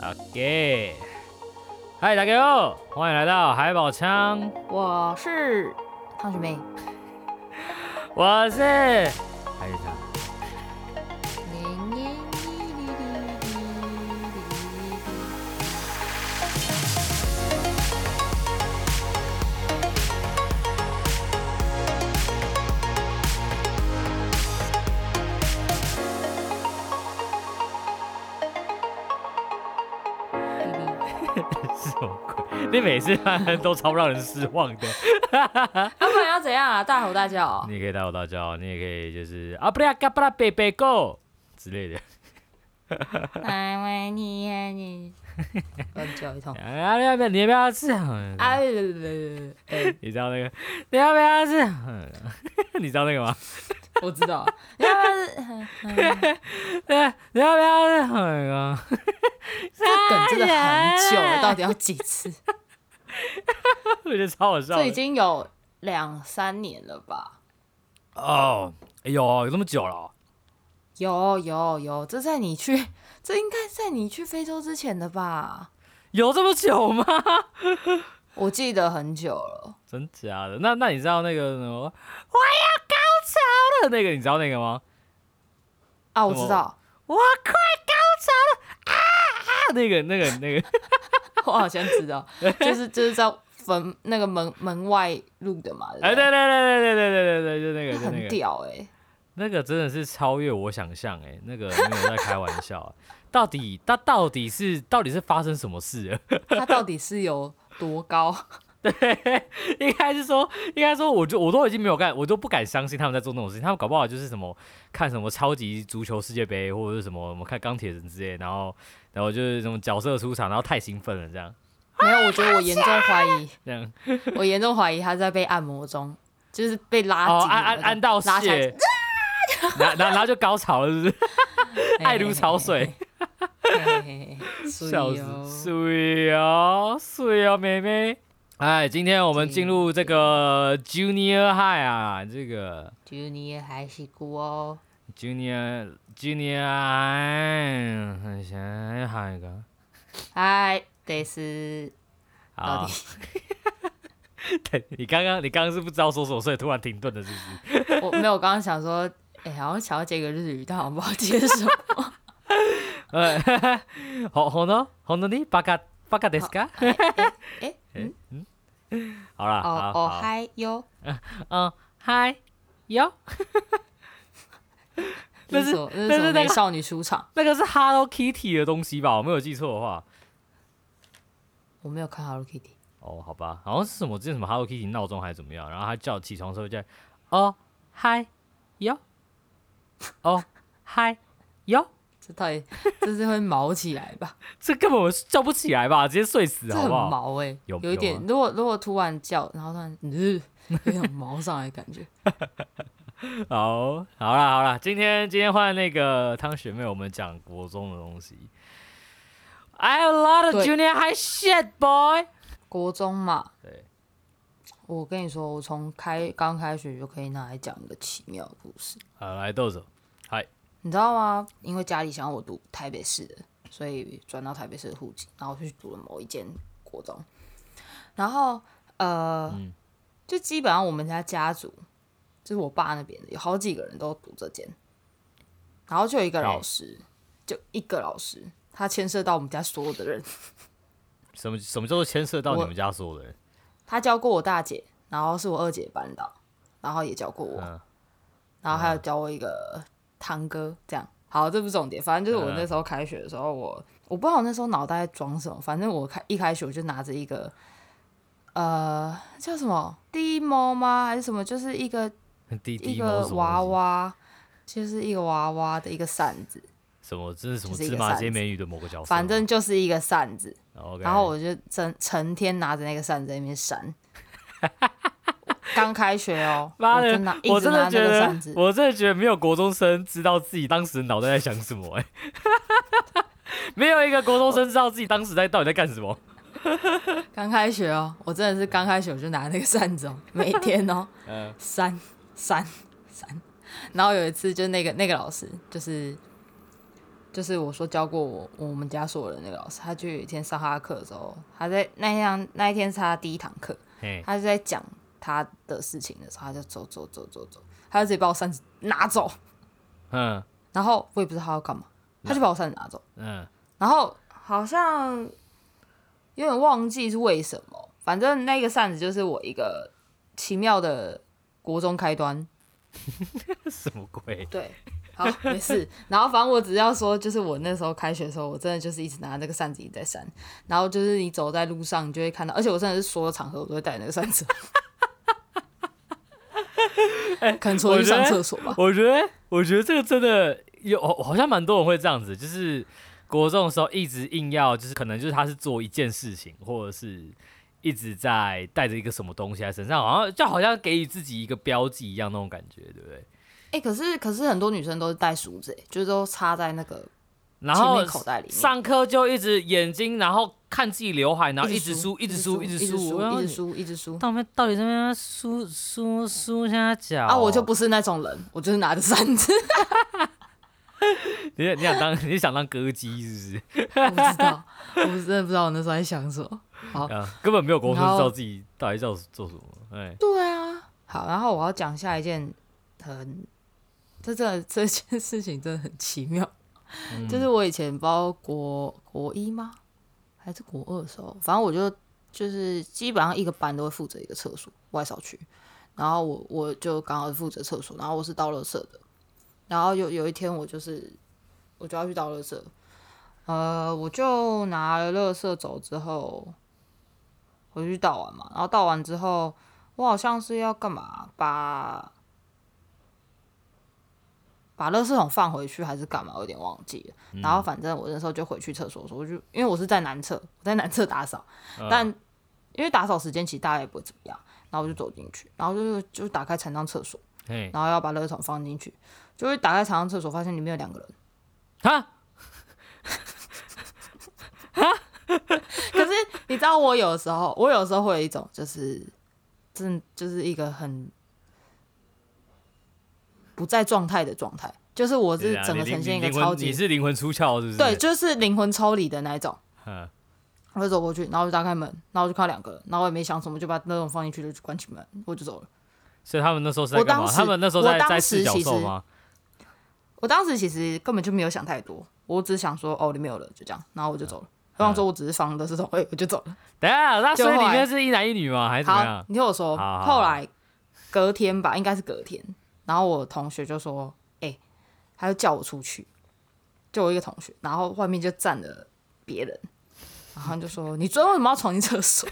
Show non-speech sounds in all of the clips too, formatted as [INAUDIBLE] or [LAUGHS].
OK，嗨，大家好，欢迎来到海宝枪。我是汤学妹，我是海每次都超让人失望的，他不然要怎样啊？大吼大叫、哦？你也可以大吼大叫，你也可以就是啊不啦嘎不啦贝贝 go 之类的。[LAUGHS] 爱爱你爱你，[LAUGHS] 乱叫一通。啊要不要，你要不要吃？啊 [LAUGHS] 你知道那个？你要不要吃？你知道那个吗？我知道。你要不要吃？对，你要不要吃？那个。这梗真的很久了，到底要几次？[LAUGHS] 我觉得超好笑。这已经有两三年了吧？哦，有有这么久了？有有有，这在你去，[LAUGHS] 这应该在你去非洲之前的吧？有这么久吗？[LAUGHS] 我记得很久了。真假的？那那你知道那个什么？我要高潮了，那个你知道那个吗？啊，我知道。我快高潮了啊啊！那个那个那个，[LAUGHS] 我好像知道，[LAUGHS] 就是就是在坟那个门门外录的嘛。哎，对对对对对对对对，就那个，就那个很屌哎，那个真的是超越我想象哎，那个没有在开玩笑。[LAUGHS] 到底他到底是到底是发生什么事了？他到底是有多高？对，应该是说，应该说，我就我都已经没有干，我都不敢相信他们在做那种事情。他们搞不好就是什么看什么超级足球世界杯，或者是什么我们看钢铁人之类，然后然后就是什么角色出场，然后太兴奋了这样。没有，我觉得我严重怀疑这样，[LAUGHS] 我严重怀疑他在被按摩中，就是被拉紧，按按按到血，然然然后就高潮了，是不是？[LAUGHS] 爱如潮水，[LAUGHS] 笑死，水哦，水哦，妹妹。哎，今天我们进入这个 Junior High 啊，这个 Junior High School 哦，Junior Junior High，很想喊一个，嗨，这是，好，[LAUGHS] 对，你刚刚你刚刚是不知道说什么，所以突然停顿了，是不是？我没有，我刚刚想说，哎，好像想要接个日语，但我不知道接什么。[LAUGHS] 呃，[LAUGHS] 好，好呢，好呢，你巴卡巴卡ですか？哎。 嗯？嗯，好了，哦哦嗨哟，嗯 [LAUGHS] 嗨哟，[LAUGHS] 那是那是美少女出场，那个是 Hello Kitty 的东西吧？我没有记错的话，我没有看 Hello Kitty。哦，好吧，好像是什么之前什么 Hello Kitty 闹钟还是怎么样，然后他叫起床的时候叫哦嗨哟，哦嗨哟。这到底这是会毛起来吧？[LAUGHS] 这根本我叫不起来吧，直接睡死好不好？很毛哎、欸，有有一点。啊、如果如果突然叫，然后突然嗯，有点毛上来的感觉。[LAUGHS] 好，好了好了，今天今天换那个汤学妹，我们讲国中的东西。I have a lot of junior high shit, boy。国中嘛，对。我跟你说，我从开刚开学就可以拿来讲一个奇妙的故事。好，来豆子，嗨。你知道吗？因为家里想要我读台北市的，所以转到台北市的户籍，然后去读了某一间国中。然后呃，嗯、就基本上我们家家族，就是我爸那边的，有好几个人都读这间。然后就有一个老师，欸、就一个老师，他牵涉到我们家所有的人。[LAUGHS] 什么什么叫做牵涉到你们家所有的人？他教过我大姐，然后是我二姐班导，然后也教过我，嗯、然后还有教我一个。堂哥，这样好，这不是重点。反正就是我那时候开学的时候，我我不知道我那时候脑袋在装什么。反正我开一开学我就拿着一个，呃，叫什么 Demo 吗？还是什么？就是一个 [LAUGHS] 一个娃娃，就是一个娃娃的一个扇子。什么？这是什么芝麻街美女的某个角色？反正就是一个扇子。然后我就成成天拿着那个扇子在那边扇。[LAUGHS] 刚开学哦，[LAUGHS] 妈的，我真的觉得，我真的觉得没有国中生知道自己当时脑袋在想什么哎，[LAUGHS] 没有一个国中生知道自己当时在到底在干什么。[LAUGHS] 刚开学哦，我真的是刚开学我就拿那个扇子哦，每天哦，扇扇扇，然后有一次就那个那个老师就是就是我说教过我我们家所有人那个老师，他就有一天上他的课的时候，他在那一天那一天是他第一堂课，他就在讲他的事情的时候，他就走走走走走，他就直接把我扇子拿走，嗯，然后我也不知道他要干嘛，他就把我扇子拿走，嗯，然后好像有点忘记是为什么，反正那个扇子就是我一个奇妙的国中开端，[LAUGHS] 什么鬼？对。好，没事。然后反正我只要说，就是我那时候开学的时候，我真的就是一直拿那个扇子一直在扇。然后就是你走在路上，你就会看到，而且我真的是所有场合我都会带那个扇子。[LAUGHS] 哎、欸，可能出去上厕所吧。我觉得，我觉得这个真的有，好像蛮多人会这样子，就是国中的时候一直硬要，就是可能就是他是做一件事情，或者是一直在带着一个什么东西在身上，好像就好像给予自己一个标记一样那种感觉，对不对？哎、欸，可是可是很多女生都是带梳子，哎，就是都插在那个然后口袋里面。上课就一直眼睛，然后看自己刘海，然后一直梳，一直梳，一直梳，一直梳，一直梳。到底到底这边梳梳梳下脚啊？我就不是那种人，我就是拿着扇子。[LAUGHS] 你你想当你想当歌姬是不是？[LAUGHS] 我不知道，我真的不知道我那时候在想什么。好，啊、根本没有沟通，知道自己到底要做什么。哎，对啊。好，然后我要讲下一件很。这这这件事情真的很奇妙，嗯、就是我以前不知道国国一吗，还是国二的时候，反正我就就是基本上一个班都会负责一个厕所外扫区，然后我我就刚好负责厕所，然后我是倒垃圾的，然后有有一天我就是我就要去倒垃圾，呃，我就拿了垃圾走之后回去倒完嘛，然后倒完之后我好像是要干嘛把。把垃圾桶放回去还是干嘛？我有点忘记了。嗯、然后反正我那时候就回去厕所的时候，我就因为我是在男厕，我在男厕打扫，嗯、但因为打扫时间其实大家也不会怎么样，然后我就走进去，然后就就打开残障厕所，然后要把垃圾桶放进去，就会打开残障厕所，发现里面有两个人。哈，[LAUGHS] 哈，[LAUGHS] 可是你知道我有时候，我有时候会有一种就是，真就是一个很。不在状态的状态，就是我是整个呈现一个超级，你是灵魂出窍是不是？对，就是灵魂抽离的那一种。嗯，我就走过去，然后就打开门，然后就看到两个人，然后我也没想什么，就把那种放进去，就关起门，我就走了。所以他们那时候是在干嘛？他们那时候在在吃角兽吗？我当时其实根本就没有想太多，我只想说哦里面有人，就这样，然后我就走了。我想说我只是放的是这种，哎，我就走了。等下，那所以里面是一男一女吗？还是怎么样？你听我说，后来隔天吧，应该是隔天。然后我同学就说：“哎、欸，他就叫我出去，就我一个同学，然后外面就站了别人，然后就说：‘你昨天为什么要闯进厕所？’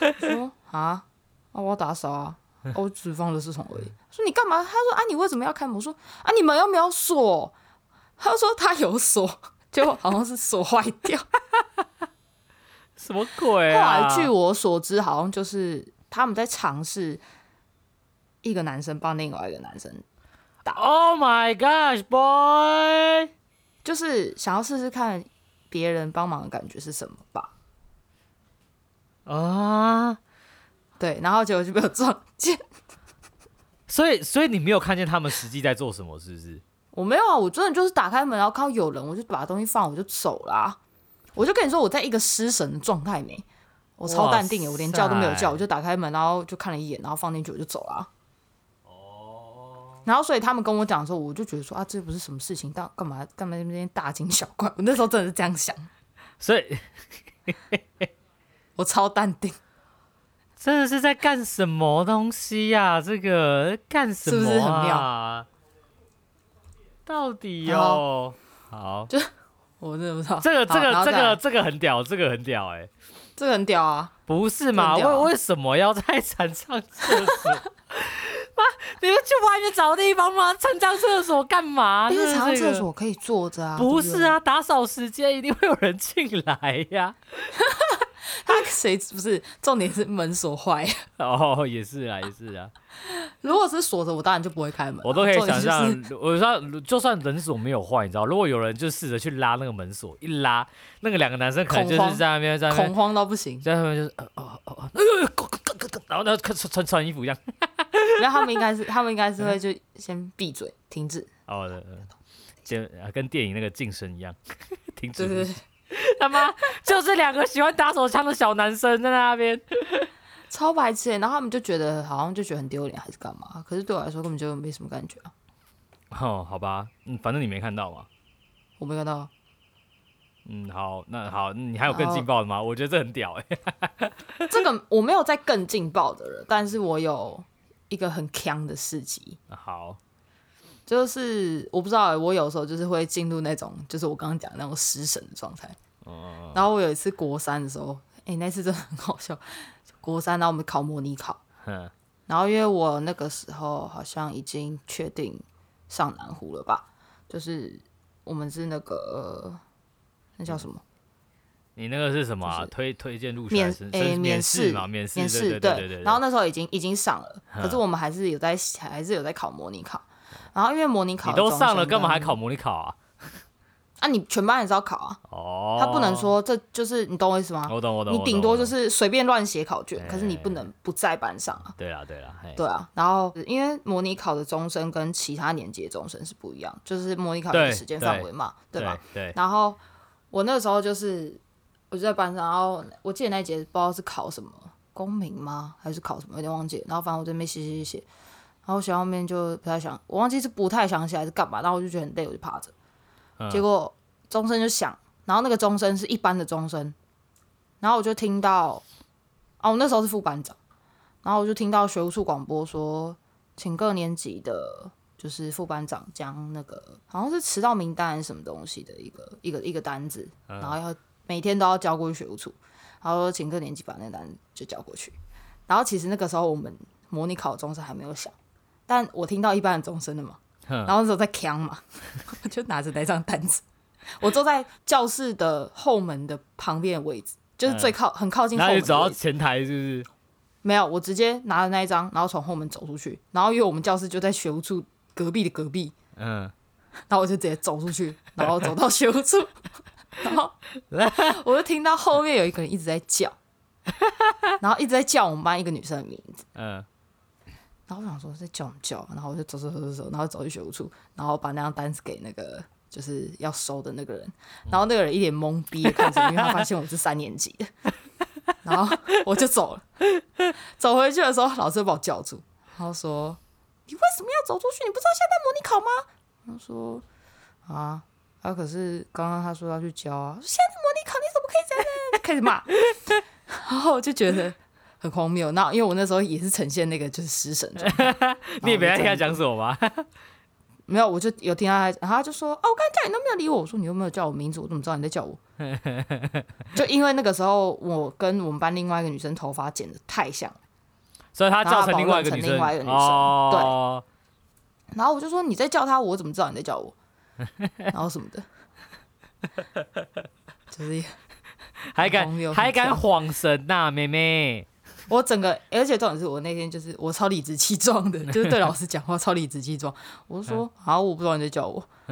我说：‘啊，啊，我要打扫啊，我只放的是桶而已。’说你干嘛？他说：‘啊，你为什么要开门？’我说：‘啊，你门又没有锁。’他说：‘他有锁，就好像是锁坏掉。[LAUGHS] ’什么鬼啊？后来据我所知，好像就是他们在尝试。”一个男生帮另外一个男生打。Oh my gosh, boy！就是想要试试看别人帮忙的感觉是什么吧。啊，uh, 对，然后结果就被我撞见。所以，所以你没有看见他们实际在做什么，是不是？我没有啊，我真的就是打开门，然后看到有人，我就把东西放，我就走啦。我就跟你说，我在一个失神的状态没，我超淡定，我连叫都没有叫，我就打开门，然后就看了一眼，然后放进去，我就走了。然后，所以他们跟我讲的时候，我就觉得说啊，这不是什么事情，到干嘛干嘛那边大惊小怪？我那时候真的是这样想，所以 [LAUGHS] 我超淡定。真的是在干什么东西呀、啊？这个干什么、啊？是不是很妙？到底哟、哦，好，就我真的不知道。这个这个这个这个很屌，这个很屌哎、欸，这个很屌啊！不是嘛？为为什么要在 [LAUGHS] 船上厕所？找地方吗？残障厕所干嘛？因为残障厕所可以坐着啊。不是啊，打扫时间一定会有人进来呀。[LAUGHS] 他谁不是？重点是门锁坏。[LAUGHS] 哦，也是啊，也是啊。如果是锁着，我当然就不会开门。我都可以想象，我说就算门锁没有坏，你知道，如果有人就试着去拉那个门锁，一拉，那个两个男生可能就是在那边在恐慌到不行，在那边就是哦哦哦，然后呢，穿穿穿衣服一样。然后他们应该是，他们应该是会就先闭嘴，停止。哦，对，跟跟电影那个噤声一样，停止。对对对，他妈就是两个喜欢打手枪的小男生在那边，[LAUGHS] 超白痴。然后他们就觉得好像就觉得很丢脸还是干嘛？可是对我来说根本就没什么感觉啊。哦，好吧，嗯，反正你没看到嘛。我没看到。嗯，好，那好，你还有更劲爆的吗？我觉得这很屌哎、欸。这个 [LAUGHS] 我没有在更劲爆的了，但是我有一个很强的事迹。好，就是我不知道、欸，我有时候就是会进入那种，就是我刚刚讲的那种失神的状态。嗯。然后我有一次国三的时候，哎、欸，那次真的很好笑。国三，然后我们考模拟考。嗯。然后因为我那个时候好像已经确定上南湖了吧，就是我们是那个。那叫什么？你那个是什么、啊？推推荐入学面诶免试嘛？免试免试对。然后那时候已经已经上了，可是我们还是有在还是有在考模拟考。然后因为模拟考你都上了，干嘛还考模拟考啊？啊，你全班也是要考啊。哦。他不能说这就是你懂我意思吗？我懂我懂。你顶多就是随便乱写考卷，可是你不能不在班上啊。对啊对啊。对啊。然后因为模拟考的钟声跟其他年级的钟声是不一样，就是模拟考的时间范围嘛，对吧？对。然后。我那个时候就是，我就在班上，然后我记得那一节不知道是考什么公民吗，还是考什么，有点忘记。然后反正我这边写写写，然后写后面就不太想，我忘记是不太想写还是干嘛。然后我就觉得很累，我就趴着。嗯、结果钟声就响，然后那个钟声是一般的钟声，然后我就听到，哦，我那时候是副班长，然后我就听到学务处广播说，请各年级的。就是副班长将那个好像是迟到名单什么东西的一个一个一个单子，然后要每天都要交过去学务处，然后请各年级把那单子就交过去。然后其实那个时候我们模拟考钟声还没有响，但我听到一般的钟声了嘛，然后那时候在扛嘛，我 [LAUGHS] 就拿着那张单子，我坐在教室的后门的旁边的位置，就是最靠很靠近后门。那你走到前台是不是？没有，我直接拿着那一张，然后从后门走出去，然后因为我们教室就在学务处。隔壁的隔壁，嗯，然后我就直接走出去，然后走到学务处，[LAUGHS] 然后 [LAUGHS] 我就听到后面有一个人一直在叫，然后一直在叫我们班一个女生的名字，嗯，然后我想说在叫什么叫，然后我就走走走走走，然后走去学务处，然后把那张单子给那个就是要收的那个人，然后那个人一脸懵逼的看着，因为他发现我是三年级的，然后我就走了，走回去的时候，老师就把我叫住，然后说。你为什么要走出去？你不知道现在模拟考吗？他说啊，他、啊、可是刚刚他说要去教啊。现在模拟考，你怎么可以这样？开始骂，[LAUGHS] 然后我就觉得很荒谬。那因为我那时候也是呈现那个就是失神，[LAUGHS] 你也没听他讲什么吗？[LAUGHS] 没有，我就有听他，然后他就说：“哦，我刚才叫你都没有理我。”我说：“你有没有叫我名字？我怎么知道你在叫我？” [LAUGHS] 就因为那个时候我跟我们班另外一个女生头发剪的太像。所以他叫成另外一个女生，哦，对。然后我就说，你在叫他，我怎么知道你在叫我？然后什么的，就是还敢还敢晃神呐、啊，妹妹。我整个，而且重点是我那天就是我超理直气壮的，[LAUGHS] 就是对老师讲话超理直气壮。我就说，好，我不知道你在叫我。[LAUGHS]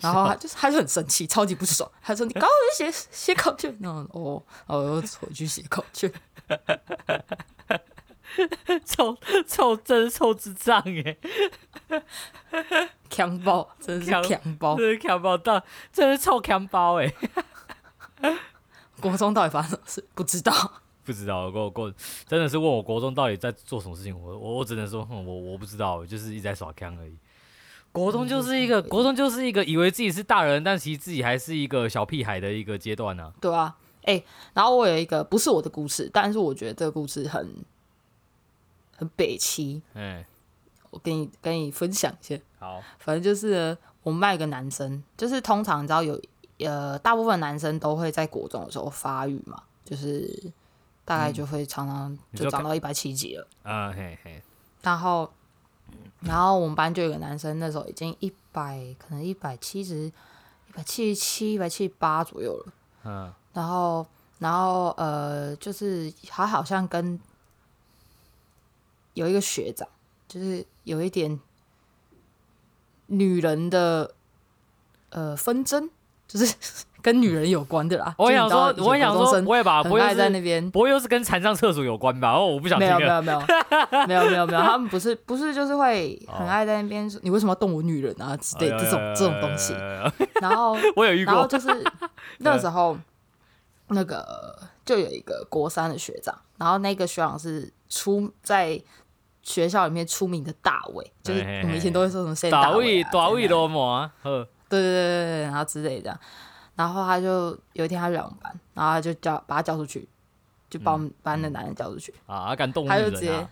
然后他就是他就很生气，超级不爽。他说，你刚刚就写写考卷，然后哦，然后我又回去写考卷。臭 [LAUGHS] 臭，真是臭智障耶！强包，真是强包，真是强包到，真是臭强包哎！国中到底发生什么事？不知道，不知道。过过，真的是问我国中到底在做什么事情，我我我只能说，我我不知道，就是一直在耍强而已。国中就是一个，国中就是一个以为自己是大人，但其实自己还是一个小屁孩的一个阶段呢。对啊。哎、欸，然后我有一个不是我的故事，但是我觉得这个故事很很北七。嗯、欸，我跟你跟你分享一下。好，反正就是我们班一个男生，就是通常你知道有呃，大部分男生都会在国中的时候发育嘛，就是大概就会常常就长到一百七几了。啊、嗯、嘿嘿。然后然后我们班就有个男生，那时候已经一百，可能一百七十、一百七十七、一百七十八左右了。嗯。然后，然后，呃，就是他好像跟有一个学长，就是有一点女人的呃纷争，就是 [LAUGHS] 跟女人有关的啦。我想说，我想说，我也把不会在那边，不会又是跟缠上厕所有关吧？哦，我不想听。没有没有 [LAUGHS] 没有没有没有没有，他们不是不是就是会很爱在那边说你为什么要动我女人啊之类这种这种东西。[LAUGHS] 然后我有遇过，然后就是那时候那个就有一个国三的学长，然后那个学长是出在。学校里面出名的大伟，就是我们以前都会说什么谁大伟、啊，大伟多么，对对对对对，然后之类这样，然后他就有一天他来我们班，然后他就叫把他叫出去，就把我们班的男人叫出去、嗯、啊，敢动他就直接，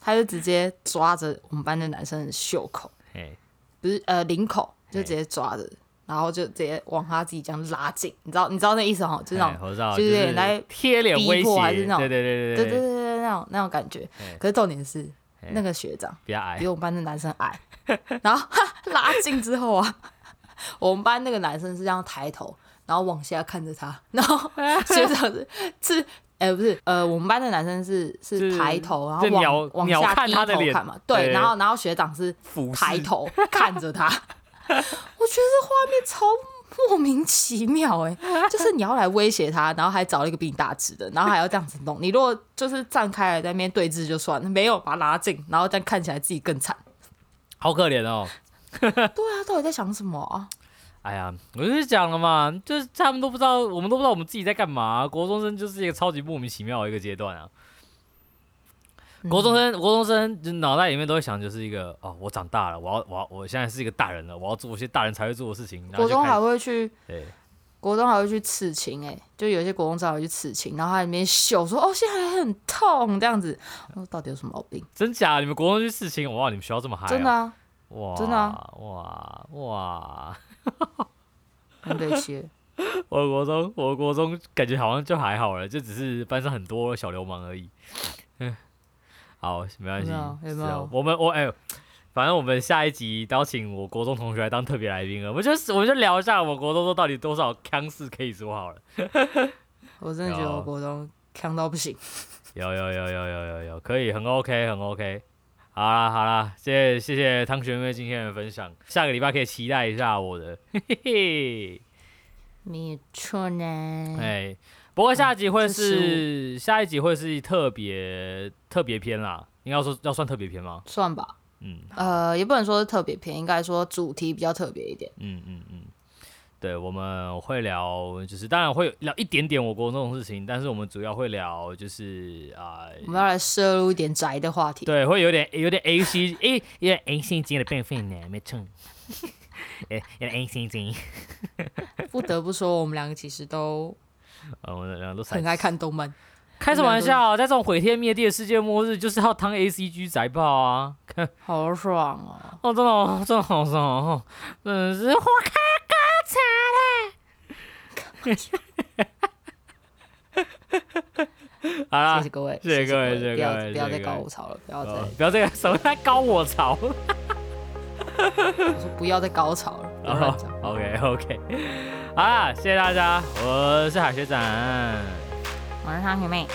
他就直接抓着我们班的男生的袖口，不是呃领口，就直接抓着，然后就直接往他自己这样拉近，你知道你知道那意思哈，就是那种就是有点来贴脸威胁，还是那种对对对对对对对那种那种感觉，可是重点是。那个学长比较矮，比我们班的男生矮。[LAUGHS] 然后拉近之后啊，[LAUGHS] 我们班那个男生是这样抬头，然后往下看着他。[LAUGHS] 然后 [LAUGHS] 学长是是，哎、欸，不是，呃，我们班的男生是是抬头，然后往往下低头看嘛。对，然后然后学长是抬头看着他。我觉得这画面超。莫名其妙哎、欸，就是你要来威胁他，然后还找了一个比你大只的，然后还要这样子弄。你如果就是站开来在那边对峙就算了，没有把他拉近，然后这样看起来自己更惨，好可怜哦。对啊，到底在想什么啊？哎呀，我就是讲了嘛，就是他们都不知道，我们都不知道我们自己在干嘛。国中生就是一个超级莫名其妙的一个阶段啊。国中生，国中生就脑袋里面都会想，就是一个哦，我长大了，我要，我要，我现在是一个大人了，我要做一些大人才会做的事情。国中还会去，对，国中还会去刺青，哎，就有些国中生还会去刺青，然后他里面秀说，哦，现在还很痛这样子，我说到底有什么毛病？真假？你们国中去刺青，哇，你们学校这么嗨？真的啊，哇，真的啊，哇哇，很对切。我国中，我国中感觉好像就还好了，就只是班上很多小流氓而已。嗯 [LAUGHS] 好，没关系。有没有？我们我哎、欸，反正我们下一集邀请我国中同学来当特别来宾了。我们就我们就聊一下我国中都到底多少腔事可以说好了。[LAUGHS] 我真的觉得我国中腔到不行。[LAUGHS] 有有有有有有有，可以，很 OK，很 OK。好啦好啦，谢谢谢谢汤学妹今天的分享。下个礼拜可以期待一下我的，[LAUGHS] 嘿嘿嘿。没错呢。哎。不过下一集会是、嗯、下一集会是特别特别篇啦，应该要说要算特别篇吗？算吧，嗯，呃，也不能说是特别篇，应该说主题比较特别一点。嗯嗯嗯，对，我们会聊，就是当然会聊一点点我国那种事情，但是我们主要会聊就是啊，呃、我们要来摄入一点宅的话题，对，会有点有点 A C，诶，有点 A C 经的变分呢，没错，[LAUGHS] 诶，有点 A C 经，[LAUGHS] 不得不说，我们两个其实都。[LAUGHS] 呃，我们两个都很爱看动漫，开什么玩笑？在这种毁天灭地的世界末日，就是要当 A C G 宅爆啊！看，好爽哦！哦，真的，真的好爽哦！真的是花开高潮嘞！好啦，谢谢各位，谢谢各位，谢谢各位，不要再高我潮了，不要再不要再什么在高我潮？[LAUGHS] 我说不要再高潮了。OK OK。好啦，谢谢大家，我是海学长，我是汤学妹，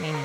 妹妹。